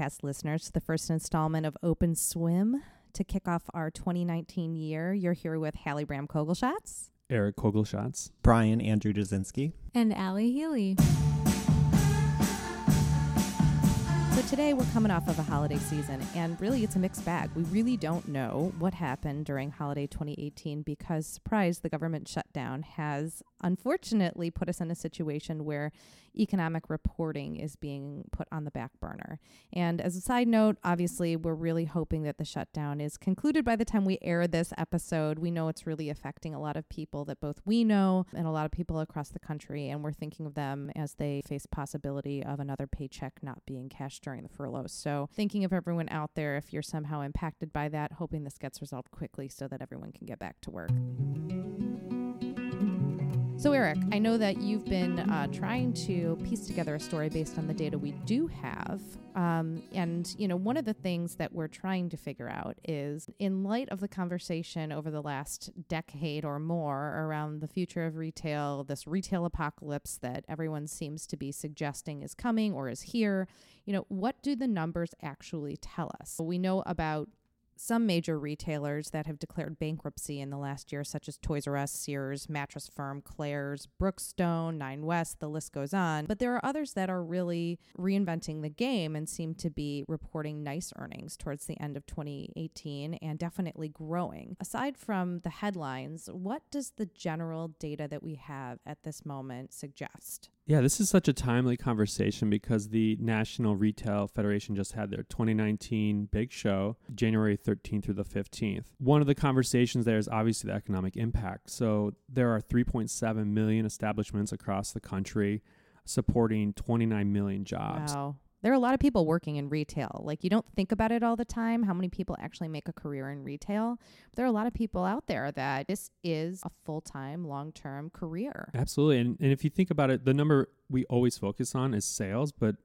Welcome back, podcast listeners, to the first installment of Open Swim. To kick off our 2019 year, you're here with Hallie Bram Kogelschatz, Eric Kogelschatz, Brian Andrew Jasinski, and Allie Healy. So today we're coming off of a holiday season, and really it's a mixed bag. We really don't know what happened during holiday 2018 because, surprise, the government shutdown has unfortunately put us in a situation where economic reporting is being put on the back burner. And as a side note, obviously, we're really hoping that the shutdown is concluded by the time we air this episode. We know it's really affecting a lot of people that both we know and a lot of people across the country, and we're thinking of them as they face possibility of another paycheck not being cashed during the furlough. So, thinking of everyone out there, if you're somehow impacted by that, hoping this gets resolved quickly so that everyone can get back to work. So, Eric, I know that you've been uh, trying to piece together a story based on the data we do have. Um, and, you know, one of the things that we're trying to figure out is in light of the conversation over the last decade or more around the future of retail, this retail apocalypse that everyone seems to be suggesting is coming or is here, you know, what do the numbers actually tell us? We know about some major retailers that have declared bankruptcy in the last year, such as Toys R Us, Sears, Mattress Firm, Claire's, Brookstone, Nine West, the list goes on. But there are others that are really reinventing the game and seem to be reporting nice earnings towards the end of 2018 and definitely growing. Aside from the headlines, what does the general data that we have at this moment suggest? Yeah, this is such a timely conversation because the National Retail Federation just had their 2019 big show, January 13th through the 15th. One of the conversations there is obviously the economic impact. So there are 3.7 million establishments across the country supporting 29 million jobs. Wow. There are a lot of people working in retail. Like you don't think about it all the time how many people actually make a career in retail. But there are a lot of people out there that this is a full-time, long-term career. Absolutely. And and if you think about it, the number we always focus on is sales, but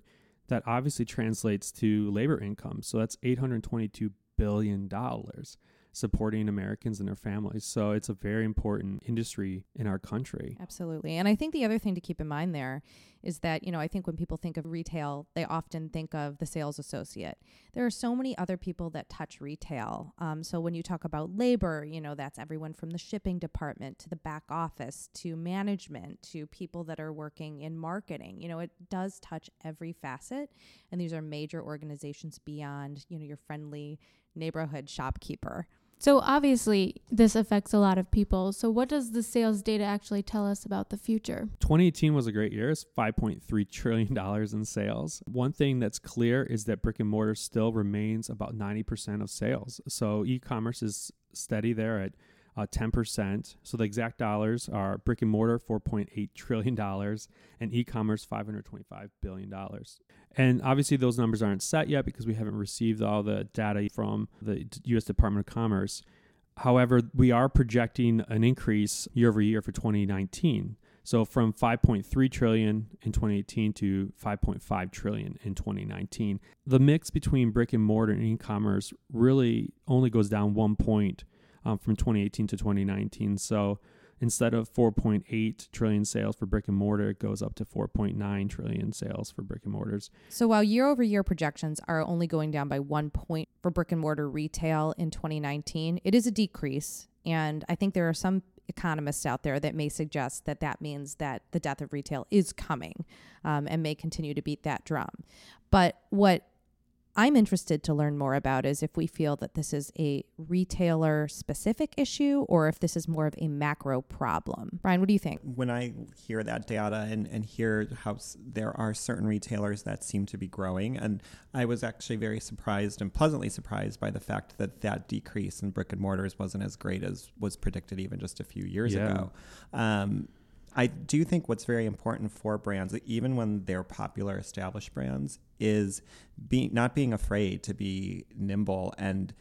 that obviously translates to labor income. So that's 822 billion dollars supporting Americans and their families. So it's a very important industry in our country. Absolutely. And I think the other thing to keep in mind there is that, you know, I think when people think of retail, they often think of the sales associate. There are so many other people that touch retail. Um, so when you talk about labor, you know, that's everyone from the shipping department to the back office to management to people that are working in marketing. You know, it does touch every facet. And these are major organizations beyond, you know, your friendly neighborhood shopkeeper. So obviously, this affects a lot of people. So what does the sales data actually tell us about the future? 2018 was a great year. It's 5.3 trillion dollars in sales. One thing that's clear is that brick and mortar still remains about 90% of sales. So e-commerce is steady there at uh, 10%. So the exact dollars are brick and mortar, $4.8 trillion, and e commerce, $525 billion. And obviously, those numbers aren't set yet because we haven't received all the data from the U.S. Department of Commerce. However, we are projecting an increase year over year for 2019. So from 5.3 trillion in 2018 to 5.5 trillion in 2019. The mix between brick and mortar and e-commerce really only goes down one point um, from 2018 to 2019. So instead of 4.8 trillion sales for brick and mortar, it goes up to 4.9 trillion sales for brick and mortars. So while year over year projections are only going down by one point for brick and mortar retail in 2019, it is a decrease. And I think there are some economists out there that may suggest that that means that the death of retail is coming um, and may continue to beat that drum. But what I'm interested to learn more about is if we feel that this is a retailer specific issue or if this is more of a macro problem. Brian, what do you think? When I hear that data and, and hear how there are certain retailers that seem to be growing, and I was actually very surprised and pleasantly surprised by the fact that that decrease in brick and mortars wasn't as great as was predicted even just a few years yeah. ago. Um, I do think what's very important for brands, even when they're popular established brands, is not being afraid to be nimble and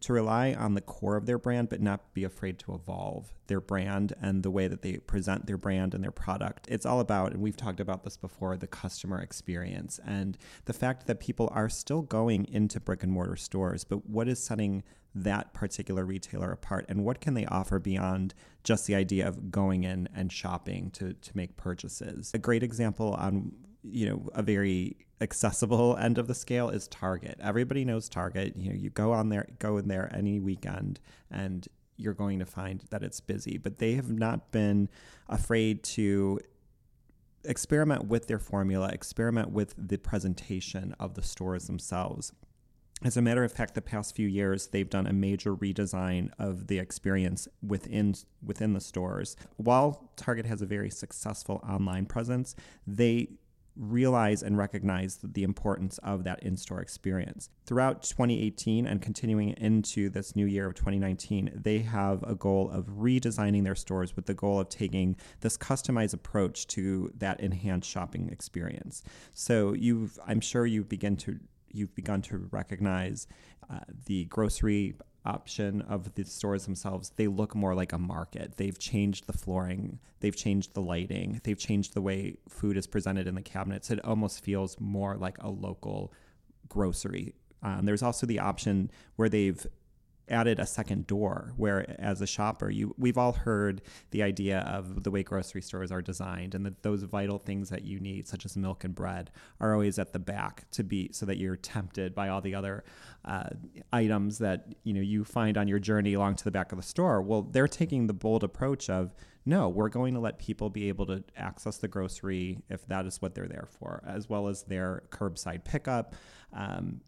to rely on the core of their brand, but not be afraid to evolve their brand and the way that they present their brand and their product. It's all about, and we've talked about this before, the customer experience and the fact that people are still going into brick and mortar stores, but what is setting that particular retailer apart and what can they offer beyond just the idea of going in and shopping to, to make purchases? A great example on you know, a very accessible end of the scale is Target. Everybody knows Target. You know, you go on there, go in there any weekend, and you're going to find that it's busy. But they have not been afraid to experiment with their formula, experiment with the presentation of the stores themselves. As a matter of fact, the past few years they've done a major redesign of the experience within within the stores. While Target has a very successful online presence, they realize and recognize the importance of that in store experience. Throughout 2018 and continuing into this new year of 2019, they have a goal of redesigning their stores with the goal of taking this customized approach to that enhanced shopping experience. So you've, I'm sure you begin to you've begun to recognize uh, the grocery option of the stores themselves, they look more like a market. They've changed the flooring, they've changed the lighting, they've changed the way food is presented in the cabinets. It almost feels more like a local grocery. Um, there's also the option where they've added a second door where as a shopper you we've all heard the idea of the way grocery stores are designed and that those vital things that you need such as milk and bread are always at the back to be so that you're tempted by all the other uh, items that you know you find on your journey along to the back of the store well they're taking the bold approach of no, we're going to let people be able to access the grocery if that is what they're there for, as well as their curbside pickup. Um,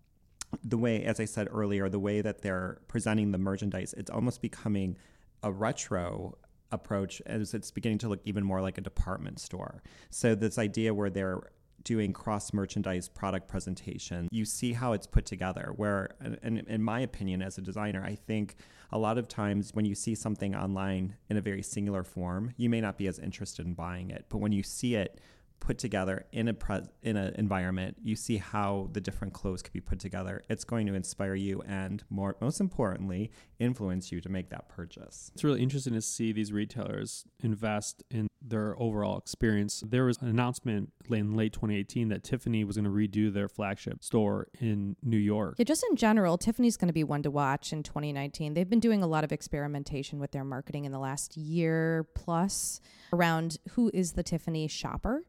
the way, as I said earlier, the way that they're presenting the merchandise, it's almost becoming a retro approach as it's beginning to look even more like a department store. So this idea where they're doing cross merchandise product presentation, you see how it's put together. Where, and in my opinion, as a designer, I think a lot of times when you see something online in a very singular form, you may not be as interested in buying it. But when you see it put together in a pre- in an environment, you see how the different clothes could be put together. It's going to inspire you and more most importantly, influence you to make that purchase. It's really interesting to see these retailers invest in their overall experience. There was an announcement in late 2018 that Tiffany was going to redo their flagship store in New York. Yeah, just in general, Tiffany's going to be one to watch in 2019. They've been doing a lot of experimentation with their marketing in the last year plus around who is the Tiffany shopper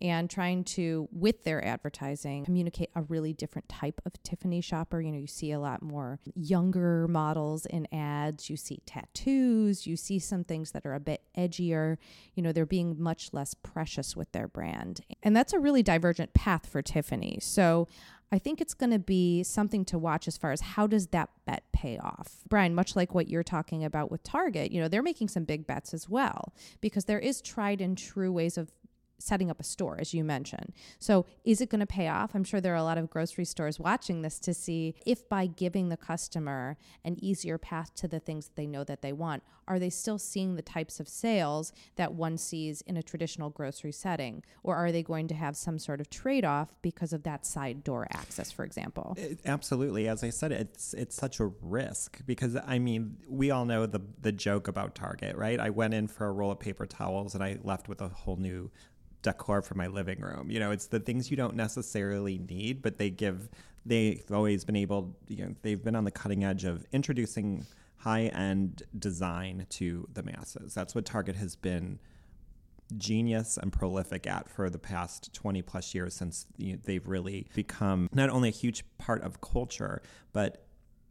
and trying to, with their advertising, communicate a really different type of Tiffany shopper. You know, you see a lot more younger models in ads, you see tattoos, you see some things that are a bit edgier. You know, they're being much less precious with their brand. And that's a really divergent path for Tiffany. So I think it's going to be something to watch as far as how does that bet pay off. Brian, much like what you're talking about with Target, you know, they're making some big bets as well because there is tried and true ways of setting up a store, as you mentioned. So, is it going to pay off? I'm sure there are a lot of grocery stores watching this to see if by giving the customer an easier path to the things that they know that they want, are they still seeing the types of sales that one sees in a traditional grocery setting? Or are they going to have some sort of trade off because of that side door access, for example? It, absolutely. As I said, it's it's such a risk because I mean, we all know the the joke about Target, right? I went in for a roll of paper towels and I left with a whole new decor for my living room. You know, it's the things you don't necessarily need, but they give. They've always been able. You know, they've been on the cutting edge of introducing high-end design to the masses. That's what Target has been genius and prolific at for the past 20 plus years since you know, they've really become not only a huge part of culture, but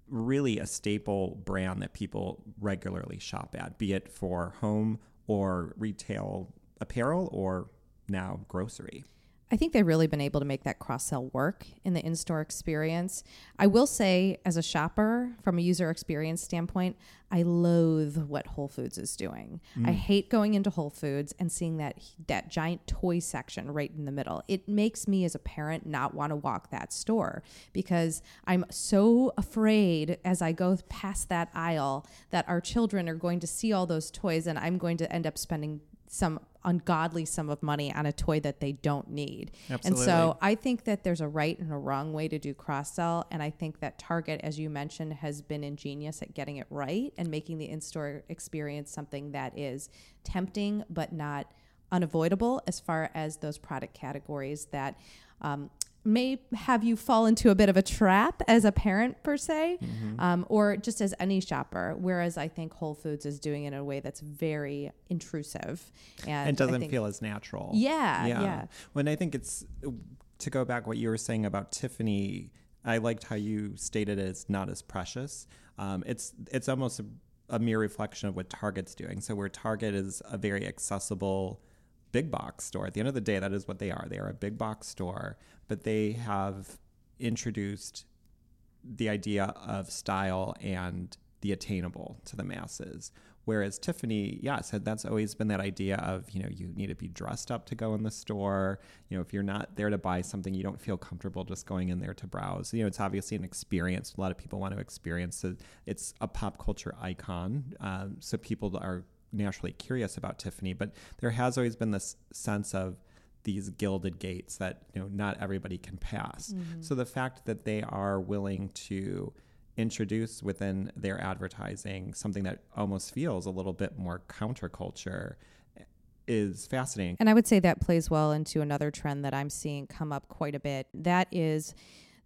really a staple brand that people regularly shop at, be it for home or retail apparel or now grocery. I think they've really been able to make that cross sell work in the in store experience. I will say, as a shopper, from a user experience standpoint, I loathe what Whole Foods is doing. Mm. I hate going into Whole Foods and seeing that that giant toy section right in the middle. It makes me, as a parent, not want to walk that store because I'm so afraid as I go past that aisle that our children are going to see all those toys and I'm going to end up spending some ungodly sum of money on a toy that they don't need. Absolutely. And so I think that there's a right and a wrong way to do cross sell. And I think that Target, as you mentioned, has been ingenious at getting it right and making the in store experience something that is tempting but not unavoidable as far as those product categories that um, may have you fall into a bit of a trap as a parent per se, Mm-hmm. um, or just as any shopper. Whereas I think Whole Foods is doing it in a way that's very intrusive and it doesn't think- feel as natural. Yeah, yeah. When I think it's to go back what you were saying about Tiffany, I liked how you stated it as not as precious. Um, it's it's almost a, a mere reflection of what Target's doing. So where Target is a very accessible big box store. At the end of the day, that is what they are. They are a big box store, but they have introduced the idea of style and the attainable to the masses. Whereas Tiffany, yes, had- that's always been that idea of, you know, you need to be dressed up to go in the store. You know, if you're not there to buy something, you don't feel comfortable just going in there to browse. You know, it's obviously an experience. A lot of people want to experience it. It's a pop culture icon. Um, so people are naturally curious about Tiffany, but there has always been this sense of these gilded gates that you know not everybody can pass. Mm-hmm. So the fact that they are willing to introduce within their advertising something that almost feels a little bit more counterculture is fascinating. And I would say that plays well into another trend that I'm seeing come up quite a bit. That is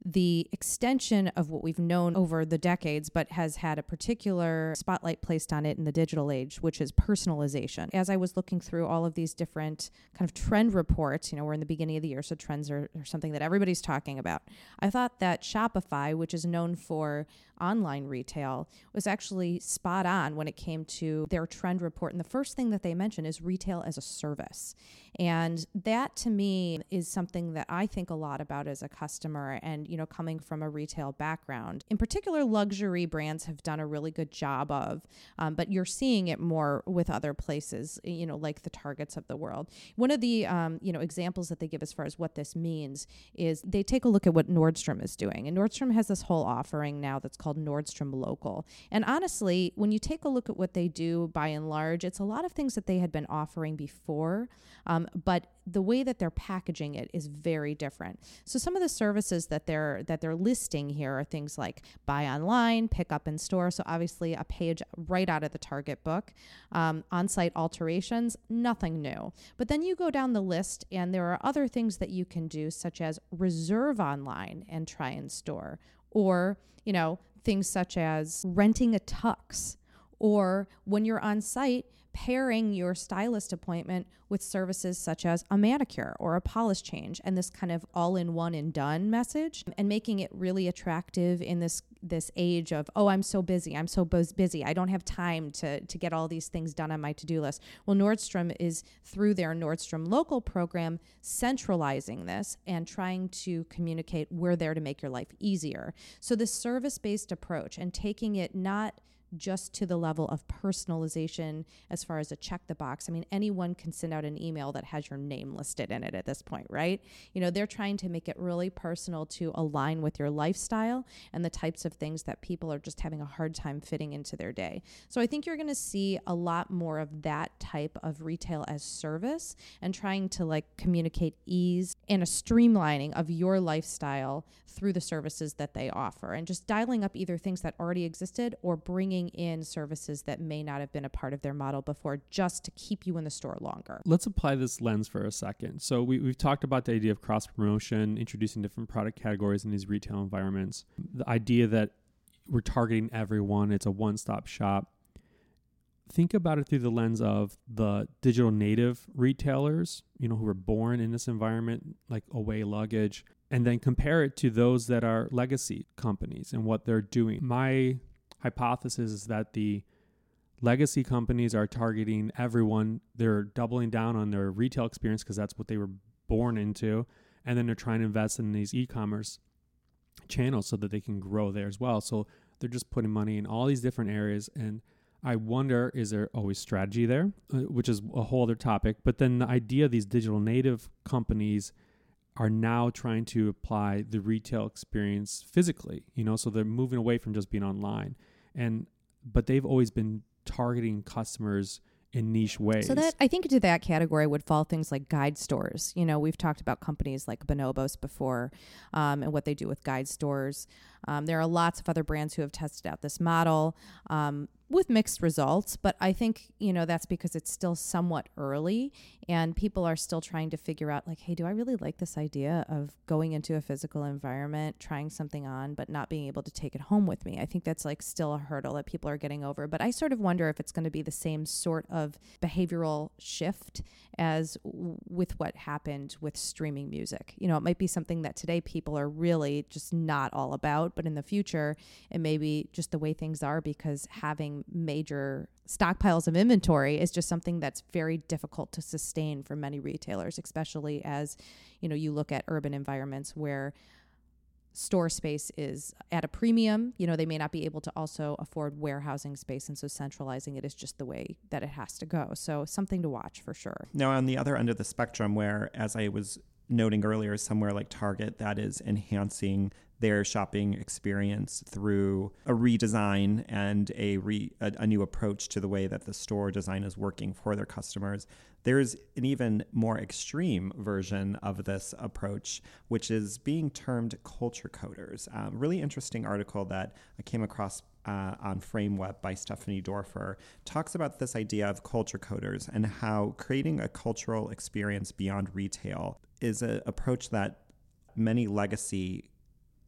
the extension of what we've known over the decades, but has had a particular spotlight placed on it in the digital age, which is personalization. As I was looking through all of these different kind of trend reports, you know, we're in the beginning of the year, so trends are, are something that everybody's talking about. I thought that Shopify, which is known for online retail, was actually spot on when it came to their trend report. And the first thing that they mention is retail as a service. And that to me is something that I think a lot about as a customer and, you know, coming from a retail background. In particular, luxury brands have done a really good job of, um, but you're seeing it more with other places, you know, like the Targets of the world. One of the, um, you know, examples that they give as far as what this means is they take a look at what Nordstrom is doing. And Nordstrom has this whole offering now that's called Nordstrom Local. And honestly, when you take a look at what they do by and large, it's a lot of things that they had been offering before, um, but the way that they're packaging it is very different. So some of the services that they're that they're listing here are things like buy online, pick up in store. So obviously a page right out of the Target book, um, on-site alterations, nothing new. But then you go down the list, and there are other things that you can do, such as reserve online and try in store, or you know things such as renting a tux, or when you're on site pairing your stylist appointment with services such as a manicure or a polish change and this kind of all in one and done message and making it really attractive in this this age of oh I'm so busy. I'm so busy. I don't have time to to get all these things done on my to-do list. Well Nordstrom is through their Nordstrom local program centralizing this and trying to communicate we're there to make your life easier. So this service-based approach and taking it not just to the level of personalization as far as a check the box. I mean, anyone can send out an email that has your name listed in it at this point, right? You know, they're trying to make it really personal to align with your lifestyle and the types of things that people are just having a hard time fitting into their day. So I think you're going to see a lot more of that type of retail as service and trying to like communicate ease and a streamlining of your lifestyle through the services that they offer and just dialing up either things that already existed or bringing in services that may not have been a part of their model before just to keep you in the store longer. Let's apply this lens for a second. So we, we've talked about the idea of cross promotion, introducing different product categories in these retail environments. The idea that we're targeting everyone, it's a one stop shop. Think about it through the lens of the digital native retailers, you know, who were born in this environment, like Away Luggage, and then compare it to those that are legacy companies and what they're doing. My hypothesis is that the legacy companies are targeting everyone. They're doubling down on their retail experience because that's what they were born into. And then they're trying to invest in these e commerce channels so that they can grow there as well. So they're just putting money in all these different areas. And I wonder, is there always strategy there, uh, which is a whole other topic. But then the idea of these digital native companies are now trying to apply the retail experience physically, you know, so they're moving away from just being online. And but they've always been targeting customers in niche ways. So that I think into that category would fall things like guide stores. You know, we've talked about companies like Bonobos before, um, and what they do with guide stores. Um, there are lots of other brands who have tested out this model. Um, with mixed results, but I think, you know, that's because it's still somewhat early and people are still trying to figure out like, hey, do I really like this idea of going into a physical environment, trying something on, but not being able to take it home with me? I think that's like still a hurdle that people are getting over. But I sort of wonder if it's going to be the same sort of behavioral shift as w- with what happened with streaming music. You know, it might be something that today people are really just not all about, but in the future, it may be just the way things are because having major stockpiles of inventory is just something that's very difficult to sustain for many retailers, especially as, you know, you look at urban environments where store space is at a premium. You know, they may not be able to also afford warehousing space. And so centralizing it is just the way that it has to go. So something to watch for sure. Now, on the other end of the spectrum, where, as I was noting earlier, somewhere like Target that is enhancing their shopping experience through a redesign and a, re, a, a, new approach to the way that the store design is working for their customers. There's an even more extreme version of this approach, which is being termed culture coders. Um, really interesting article that I came across uh, on FrameWeb by Stephanie Dorfer talks about this idea of culture coders and how creating a cultural experience beyond retail is an approach that many legacy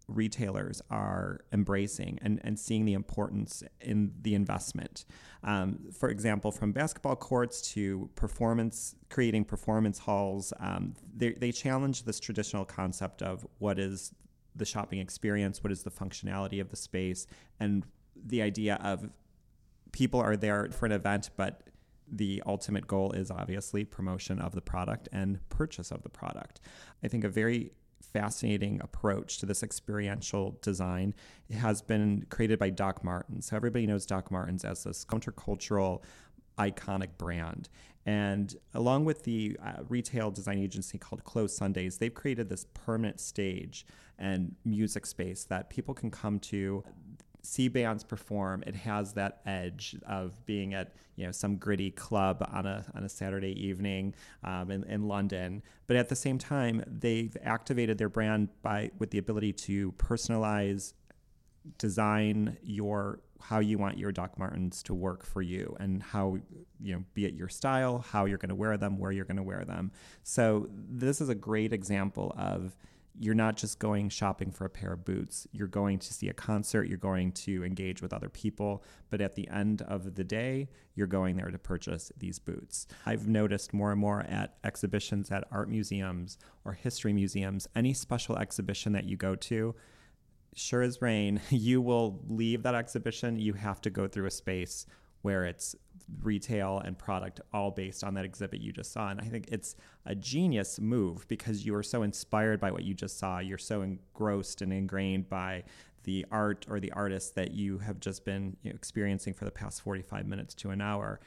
retailers are embracing and, and seeing the importance in the investment. Um, for example, from basketball courts to performance, creating performance halls, um, they, they challenge this traditional concept of what is the shopping experience, what is the functionality of the space, and the idea of people are there for an event, but the ultimate goal is obviously promotion of the product and purchase of the product. I think a very fascinating approach to this experiential design it has been created by Doc Martens. So everybody knows Doc Martens as this countercultural iconic brand. And along with the uh, retail design agency called Close Sundays, they've created this permanent stage and music space that people can come to see bands perform, it has that edge of being at you know some gritty club on a on a Saturday evening um, in, in London. But at the same time, they've activated their brand by with the ability to personalize, design your how you want your Doc Martens to work for you and how you know be it your style, how you're going to wear them, where you're going to wear them. So this is a great example of you're not just going shopping for a pair of boots. You're going to see a concert, you're going to engage with other people, but at the end of the day, you're going there to purchase these boots. I've noticed more and more at exhibitions at art museums or history museums, any special exhibition that you go to, sure as rain, you will leave that exhibition, you have to go through a space where it's retail and product all based on that exhibit you just saw. And I think it's a genius move because you are so inspired by what you just saw. You're so engrossed and ingrained by the art or the artist that you have just been you know, experiencing for the past 45 minutes to an hour.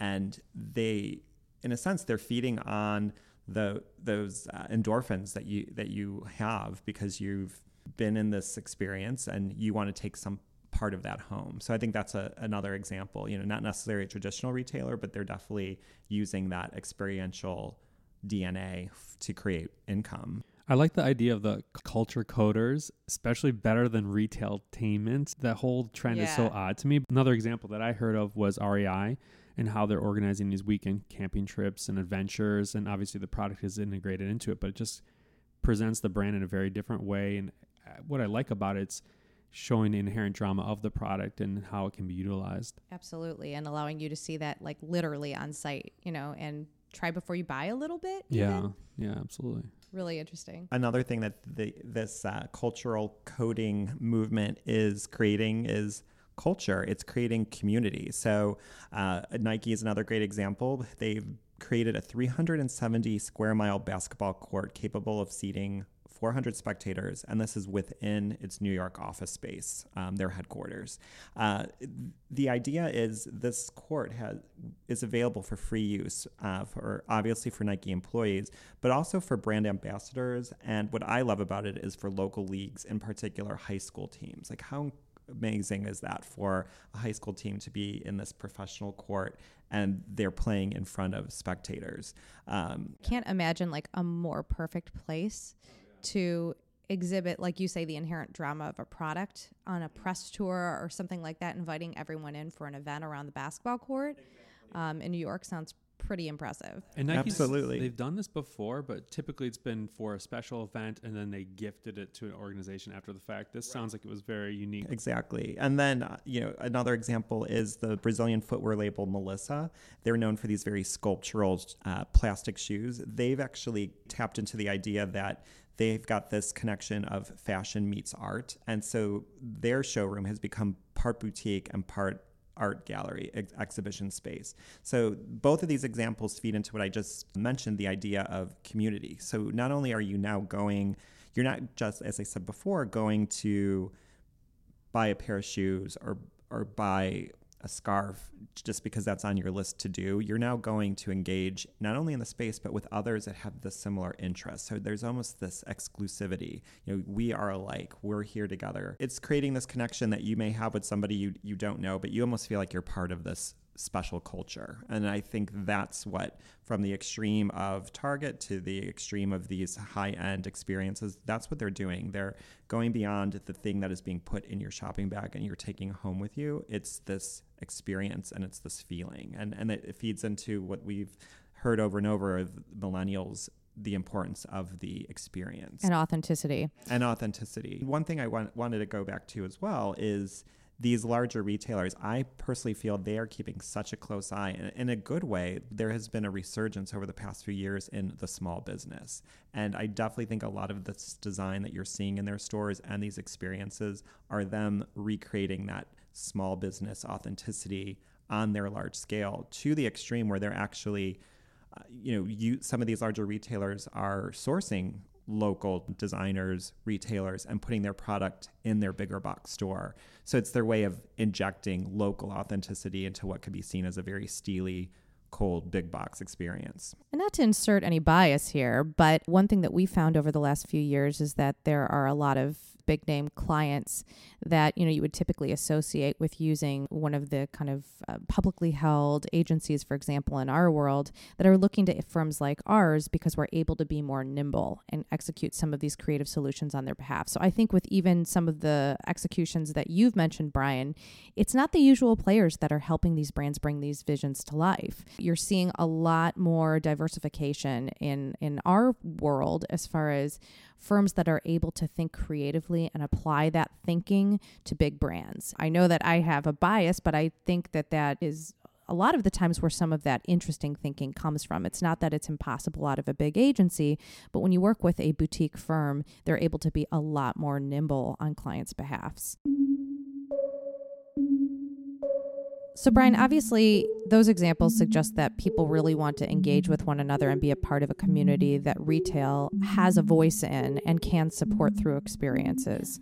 And they, in a sense, they're feeding on the those uh, endorphins that you that you have because you've been in this experience and you want to take some part of that home. So I think that's a, another example, you know, not necessarily a traditional retailer, but they're definitely using that experiential DNA f- to create income. I like the idea of the culture coders, especially better than retail retailtainment. That whole trend yeah. is so odd to me. Another example that I heard of was REI and how they're organizing these weekend camping trips and adventures. And obviously, the product is integrated into it, but it just presents the brand in a very different way. And uh, what I like about it, it's showing the inherent drama of the product and how it can be utilized. Absolutely. And allowing you to see that like literally on site, you know, and try before you buy a little bit. Yeah. Even. Yeah, absolutely. Really interesting. Another thing that the, this uh, cultural coding movement is creating is culture. It's creating community. So uh, Nike is another great example. They've created a 370 square mile basketball court capable of seating 400 spectators, and this is within its New York office space, um, their headquarters. Uh, the idea is this court has is available for free use uh, for obviously for Nike employees, but also for brand ambassadors. And what I love about it is for local leagues, in particular high school teams. Like how amazing is that for a high school team to be in this professional court and they're playing in front of spectators? Um, Can't imagine like a more perfect place to exhibit, like you say, the inherent drama of a product on a press tour or something like that, inviting everyone in for an event around the basketball court um, in New York sounds pretty impressive. And Nike's, Absolutely. they've done this before, but typically it's been for a special event, and then they gifted it to an organization after the fact. This sounds like it was very unique. Exactly. And then, uh, you know, another example is the Brazilian footwear label Melissa. They're known for these very sculptural uh, plastic shoes. They've actually tapped into the idea that they've got this connection of fashion meets art. And so their showroom has become part boutique and part art gallery ex- exhibition space. So both of these examples feed into what I just mentioned the idea of community. So not only are you now going, you're not just, as I said before, going to buy a pair of shoes or or buy a scarf just because that's on your list to do. You're now going to engage not only in the space but with others that have the similar interests. So there's almost this exclusivity. You know, we are alike. We're here together. It's creating this connection that you may have with somebody you you don't know, but you almost feel like you're part of this special culture. And I think that's what, from the extreme of Target to the extreme of these high end experiences, that's what they're doing. They're going beyond the thing that is being put in your shopping bag and you're taking home with you. It's this experience and it's this feeling. And, and it feeds into what we've heard over and over of millennials the importance of the experience And authenticity. and authenticity. One thing I want, wanted to go back to as well is these larger retailers. I personally feel they are keeping such a close eye. And in a good way, there has been a resurgence over the past few years in the small business. And I definitely think a lot of this design that you're seeing in their stores and these experiences are them recreating that small business authenticity on their large scale to the extreme where they're actually uh, you know, you some of these larger retailers are sourcing local designers, retailers, and putting their product in their bigger box store. So it's their way of injecting local authenticity into what could be seen as a very steely, cold, big box experience. And not to insert any bias here, but one thing that we found over the last few years is that there are a lot of big name clients that you know you would typically associate with using one of the kind of uh, publicly held agencies for example in our world that are looking to firms like ours because we're able to be more nimble and execute some of these creative solutions on their behalf so i think with even some of the executions that you've mentioned brian it's not the usual players that are helping these brands bring these visions to life you're seeing a lot more diversification in in our world as far as firms that are able to think creatively and apply that thinking to big brands. I know that I have a bias, but I think that that is a lot of the times where some of that interesting thinking comes from. It's not that it's impossible out of a big agency, but when you work with a boutique firm, they're able to be a lot more nimble on clients' behalfs. So, Brian, obviously, those examples suggest that people really want to engage with one another and be a part of a community that retail has a voice in and can support through experiences.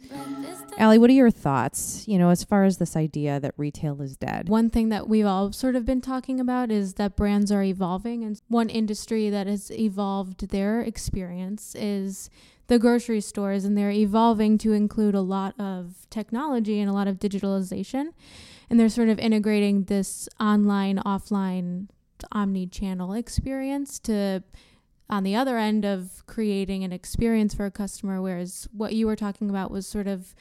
Allie, what are your thoughts, you know, as far as this idea that retail is dead? One thing that we've all sort of been talking about is that brands are evolving, and one industry that has evolved their experience is the grocery stores, and they're evolving to include a lot of technology and a lot of digitalization. And they're sort of integrating this online, offline, omni channel experience to on the other end of creating an experience for a customer, whereas what you were talking about was sort of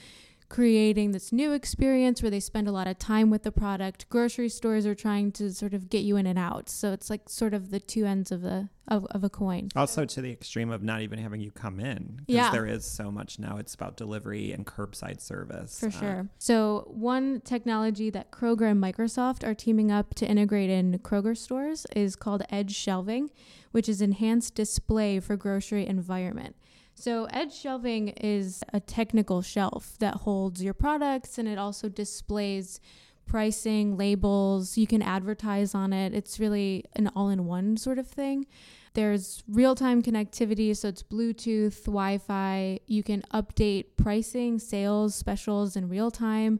creating this new experience where they spend a lot of time with the product. Grocery stores are trying to sort of get you in and out. So it's like sort of the two ends of the of, of a coin. Also to the extreme of not even having you come in. Because Yeah. there is so much now. It's about delivery and curbside service. For Uh, sure. So, one technology that Kroger and Microsoft are teaming up to integrate in Kroger stores is called Edge Shelving, which is enhanced display for grocery environment. So, Edge Shelving is a technical shelf that holds your products and it also displays pricing, labels. You can advertise on it. It's really an all in one sort of thing. There's real time connectivity, so it's Bluetooth, Wi Fi. You can update pricing, sales, specials in real time,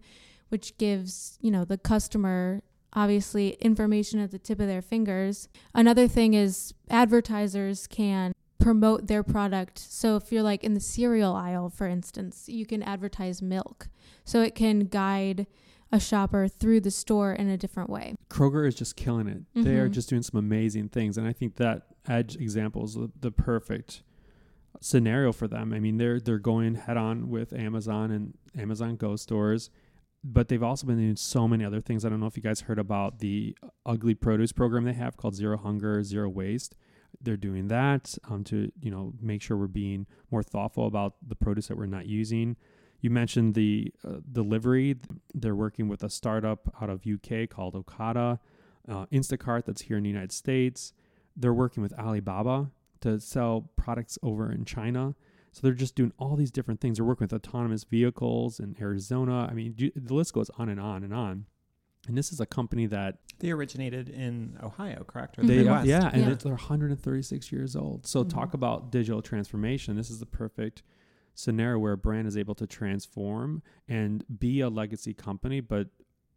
which gives, you know, the customer obviously information at the tip of their fingers. Another thing is advertisers can promote their product. So if you're like in the cereal aisle, for instance, you can advertise milk. So it can guide a shopper through the store in a different way. Kroger is just killing it. They are Mhm. just doing some amazing things, and I think that Edge example is the, the perfect scenario for them. I mean, they're they're going head on with Amazon and Amazon Go stores, but they've also been doing so many other things. I don't know if you guys heard about the ugly produce program they have called Zero Hunger, Zero Waste. They're doing that um, to you know make sure we're being more thoughtful about the produce that we're not using. You mentioned the uh, delivery. They're working with a startup out of UK called Ocado, uh, Instacart that's here in the United States. They're working with Alibaba to sell products over in China. So they're just doing all these different things. They're working with autonomous vehicles in Arizona. I mean, the list goes on and on and on. And this is a company that they originated in Ohio, correct? Or they, the yeah, and yeah. they're 136 years old. So mm-hmm. talk about digital transformation. This is the perfect scenario where a brand is able to transform and be a legacy company, but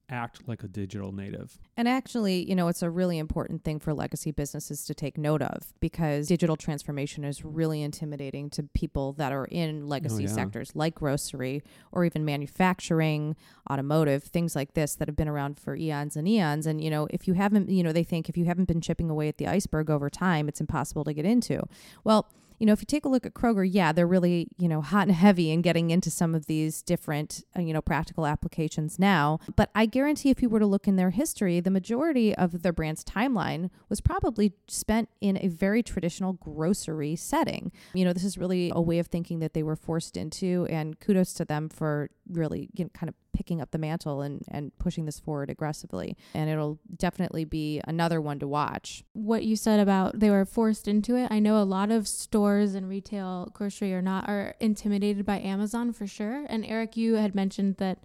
act like a digital native. And actually, you know, it's a really important thing for legacy businesses to take note of because digital transformation is really intimidating to people that are in legacy oh, yeah. sectors like grocery or even manufacturing, automotive, things like this that have been around for eons and eons. And, you know, if you haven't, you know, they think if you haven't been chipping away at the iceberg over time, it's impossible to get into. Well, you know, if you take a look at Kroger, yeah, they're really, you know, hot and heavy in getting into some of these different, uh, you know, practical applications now. But I guarantee if you were to look in their history, the majority of their brand's timeline was probably spent in a very traditional grocery setting. You know, this is really a way of thinking that they were forced into, and kudos to them for really you know, kind of picking up the mantle and, and pushing this forward aggressively. And it'll definitely be another one to watch. What you said about they were forced into it, I know a lot of stores and retail grocery are not are intimidated by Amazon for sure. And Eric, you had mentioned that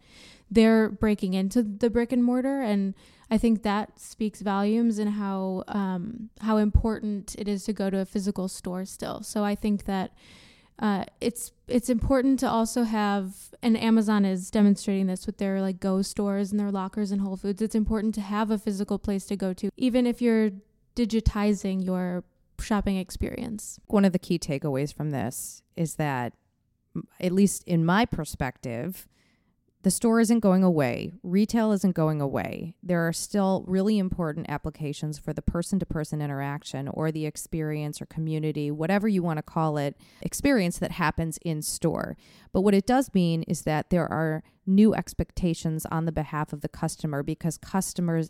they're breaking into the brick and mortar and I think that speaks volumes in how um, how important it is to go to a physical store still. So I think that uh, it's it's important to also have and Amazon is demonstrating this with their like go stores and their lockers and Whole Foods. It's important to have a physical place to go to, even if you're digitizing your shopping experience. One of the key takeaways from this is that, at least in my perspective, the store isn't going away. Retail isn't going away. There are still really important applications for the person to person interaction or the experience or community, whatever you want to call it, experience that happens in store. But what it does mean is that there are new expectations on the behalf of the customer because customers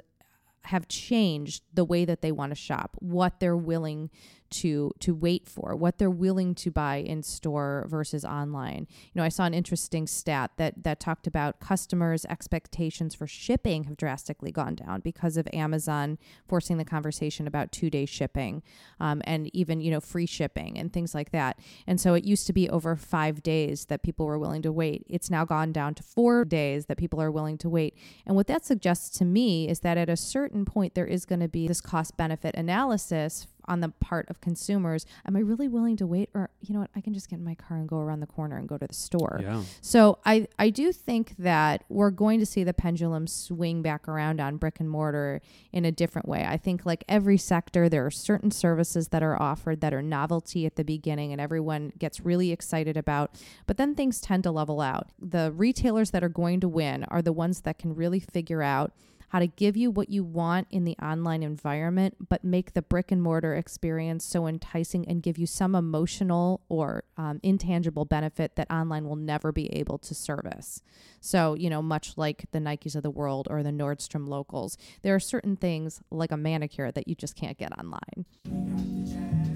have changed the way that they want to shop, what they're willing to to wait for, what they're willing to buy in store versus online. You know, I saw an interesting stat that that talked about customers' expectations for shipping have drastically gone down because of Amazon forcing the conversation about two day shipping, um, and even you know free shipping and things like that. And so it used to be over five days that people were willing to wait. It's now gone down to four days that people are willing to wait. And what that suggests to me is that at a certain point there is going to be this cost benefit analysis on the part of consumers am i really willing to wait? Or you know what? I can just get in my car and go around the corner and go to the store. Yeah. so i i do think that we're going to see the pendulum swing back around on brick and mortar in a different way. I think like every sector there are certain services that are offered that are novelty at the beginning and everyone gets really excited about but then things tend to level out. The retailers that are going to win are the ones that can really figure out how to give you what you want in the online environment, but make the brick and mortar experience so enticing and give you some emotional or um, intangible benefit that online will never be able to service. So, you know, much like the Nikes of the world or the Nordstrom locals, there are certain things like a manicure that you just can't get online.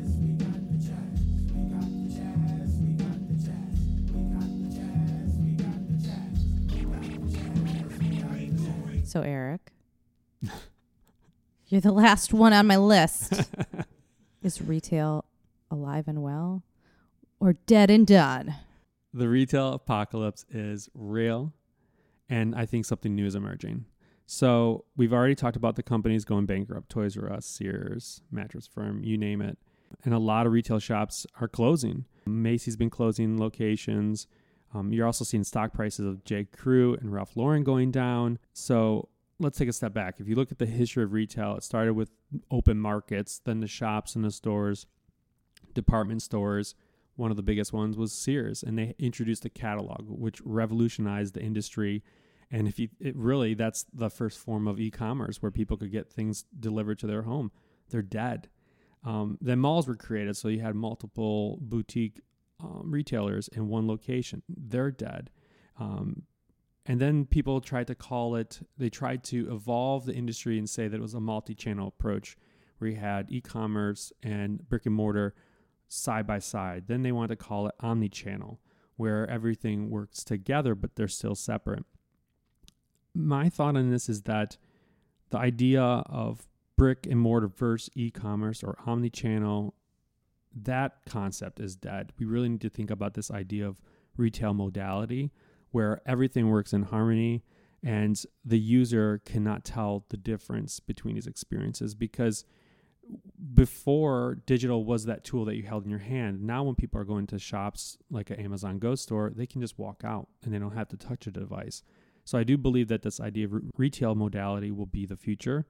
So, Eric, you're the last one on my list. Is retail alive and well or dead and done? The retail apocalypse is real, and I think something new is emerging. So, we've already talked about the companies going bankrupt Toys R Us, Sears, Mattress Firm, you name it. And a lot of retail shops are closing. Macy's been closing locations. Um, you're also seeing stock prices of J. Crew and Ralph Lauren going down. So let's take a step back. If you look at the history of retail, it started with open markets, then the shops and the stores, department stores. One of the biggest ones was Sears, and they introduced a catalog, which revolutionized the industry. And if you, it really, that's the first form of e-commerce where people could get things delivered to their home. They're dead. Um, then malls were created, so you had multiple boutique um, retailers in one location. They're dead. Um, and then people tried to call it, they tried to evolve the industry and say that it was a multi channel approach where you had e commerce and brick and mortar side by side. Then they wanted to call it omni channel, where everything works together, but they're still separate. My thought on this is that the idea of brick and mortar versus e commerce or omni channel, that concept is dead. We really need to think about this idea of retail modality where everything works in harmony and the user cannot tell the difference between these experiences because before digital was that tool that you held in your hand now when people are going to shops like an amazon go store they can just walk out and they don't have to touch a device so i do believe that this idea of re- retail modality will be the future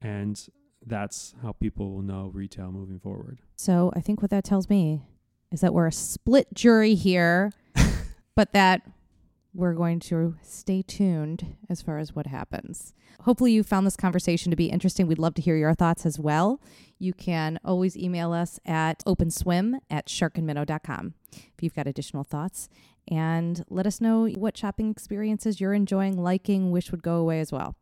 and that's how people will know retail moving forward So I think what that tells me is that we're a split jury here, but that we're going to stay tuned as far as what happens. Hopefully, you found this conversation to be interesting. We'd love to hear your thoughts as well. You can always email us at openswim at sharkandminnow.com if you've got additional thoughts. And let us know what shopping experiences you're enjoying, liking, wish would go away as well.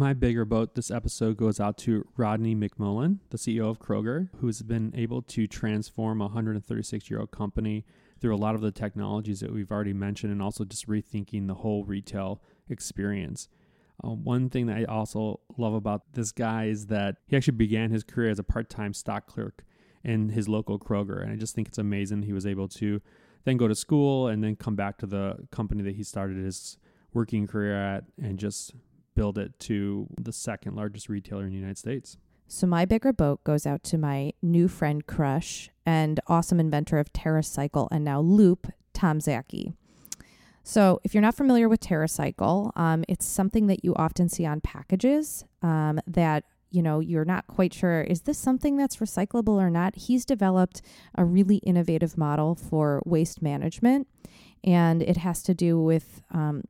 My bigger boat this episode goes out to Rodney McMullen, the CEO of Kroger, who's been able to transform a 136 year old company through a lot of the technologies that we've already mentioned and also just rethinking the whole retail experience. Uh, one thing that I also love about this guy is that he actually began his career as a part time stock clerk in his local Kroger. And I just think it's amazing he was able to then go to school and then come back to the company that he started his working career at and just build it to the second largest retailer in the United States. So my bigger boat goes out to my new friend crush and awesome inventor of TerraCycle and now Loop, Tom Szaky. So if you're not familiar with TerraCycle, um, it's something that you often see on packages um, that you know you're not quite sure is this something that's recyclable or not. He's developed a really innovative model for waste management, and it has to do with um,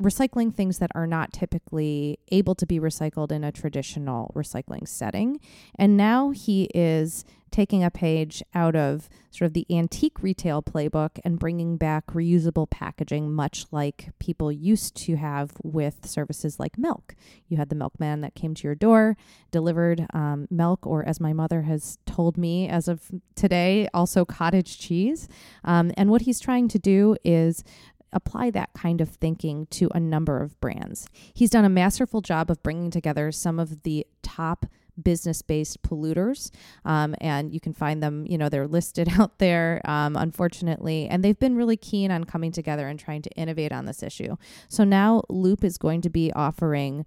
recycling things that are not typically able to be recycled in a traditional recycling setting. And now he is taking a page out of sort of the antique retail playbook and bringing back reusable packaging, much like people used to have with services like milk. You had the milkman that came to your door, delivered um, milk, or as my mother has told me as of today, also cottage cheese. Um, and what he's trying to do is apply that kind of thinking to a number of brands. He's done a masterful job of bringing together some of the top business based polluters um, and you can find them you know they're listed out there um, unfortunately and they've been really keen on coming together and trying to innovate on this issue so now loop is going to be offering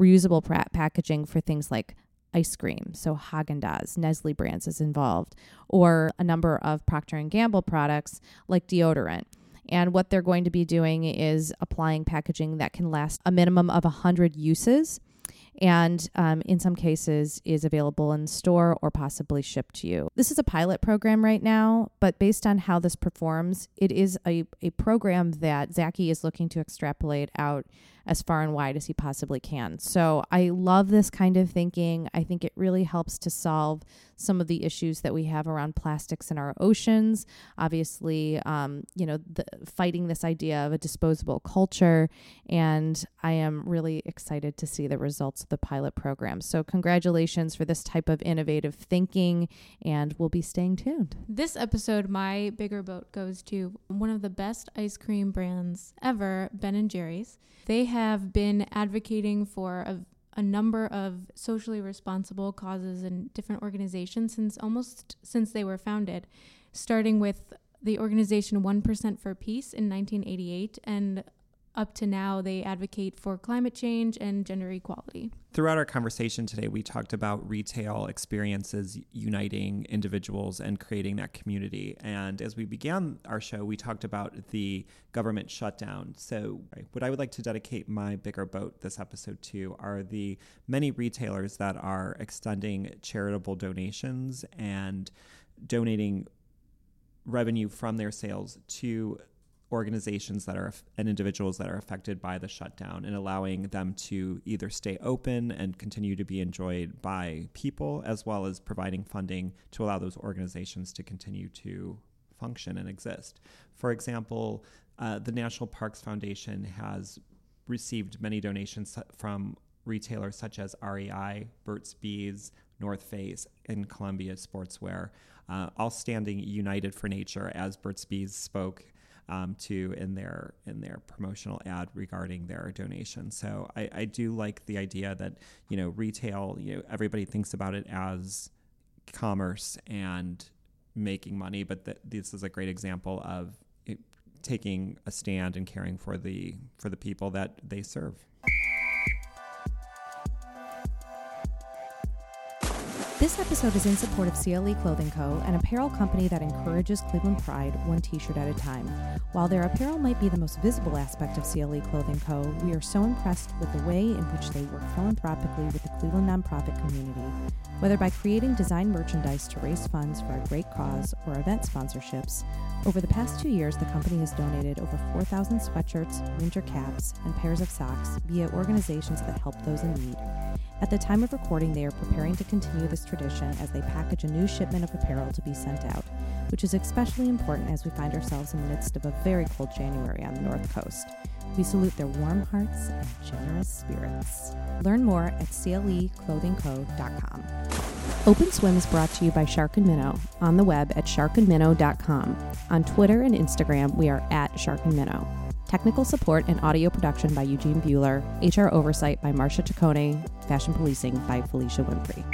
reusable packaging for things like ice cream so haagen-dazs nestle brands is involved or a number of procter & gamble products like deodorant and what they're going to be doing is applying packaging that can last a minimum of 100 uses and um, in some cases is available in store or possibly shipped to you. This is a pilot program right now, but based on how this performs, it is a, a program that Szaky is looking to extrapolate out as far and wide as he possibly can. So I love this kind of thinking. I think it really helps to solve some of the issues that we have around plastics in our oceans. Obviously, um, you know, the, fighting this idea of a disposable culture. And I am really excited to see the results of the pilot program. So congratulations for this type of innovative thinking, and we'll be staying tuned. This episode, my bigger boat goes to one of the best ice cream brands ever, Ben and Jerry's. They have been advocating for a, a number of socially responsible causes and different organizations since almost since they were founded, starting with the organization 1% for Peace in 1988 and up to now, they advocate for climate change and gender equality. Throughout our conversation today, we talked about retail experiences uniting individuals and creating that community. And as we began our show, we talked about the government shutdown. So, what I would like to dedicate my bigger boat this episode to are the many retailers that are extending charitable donations and donating revenue from their sales to organizations that are and individuals that are affected by the shutdown and allowing them to either stay open and continue to be enjoyed by people as well as providing funding to allow those organizations to continue to function and exist. For example, uh, the National Parks Foundation has received many donations from retailers such as REI, Burt's Bees, North Face, and Columbia Sportswear, uh, all standing united for nature as Burt's Bees spoke um, to in their in their promotional ad regarding their donation. So I, I do like the idea that you know retail, you know, everybody thinks about it as commerce and making money, but th- this is a great example of it, taking a stand and caring for the for the people that they serve. This episode is in support of CLE Clothing Co., an apparel company that encourages Cleveland pride one t shirt at a time. While their apparel might be the most visible aspect of CLE Clothing Co., we are so impressed with the way in which they work philanthropically with the Cleveland nonprofit community. Whether by creating design merchandise to raise funds for a great cause or event sponsorships, over the past two years, the company has donated over 4,000 sweatshirts, winter caps, and pairs of socks via organizations that help those in need. At the time of recording, they are preparing to continue this tradition as they package a new shipment of apparel to be sent out, which is especially important as we find ourselves in the midst of a very cold January on the North Coast. We salute their warm hearts and generous spirits. Learn more at cleclothingco.com. Open Swim is brought to you by Shark and Minnow on the web at sharkandminnow.com. On Twitter and Instagram, we are at Shark and Minnow. Technical support and audio production by Eugene Bueller. HR oversight by Marcia Ciccone. Fashion policing by Felicia Winfrey.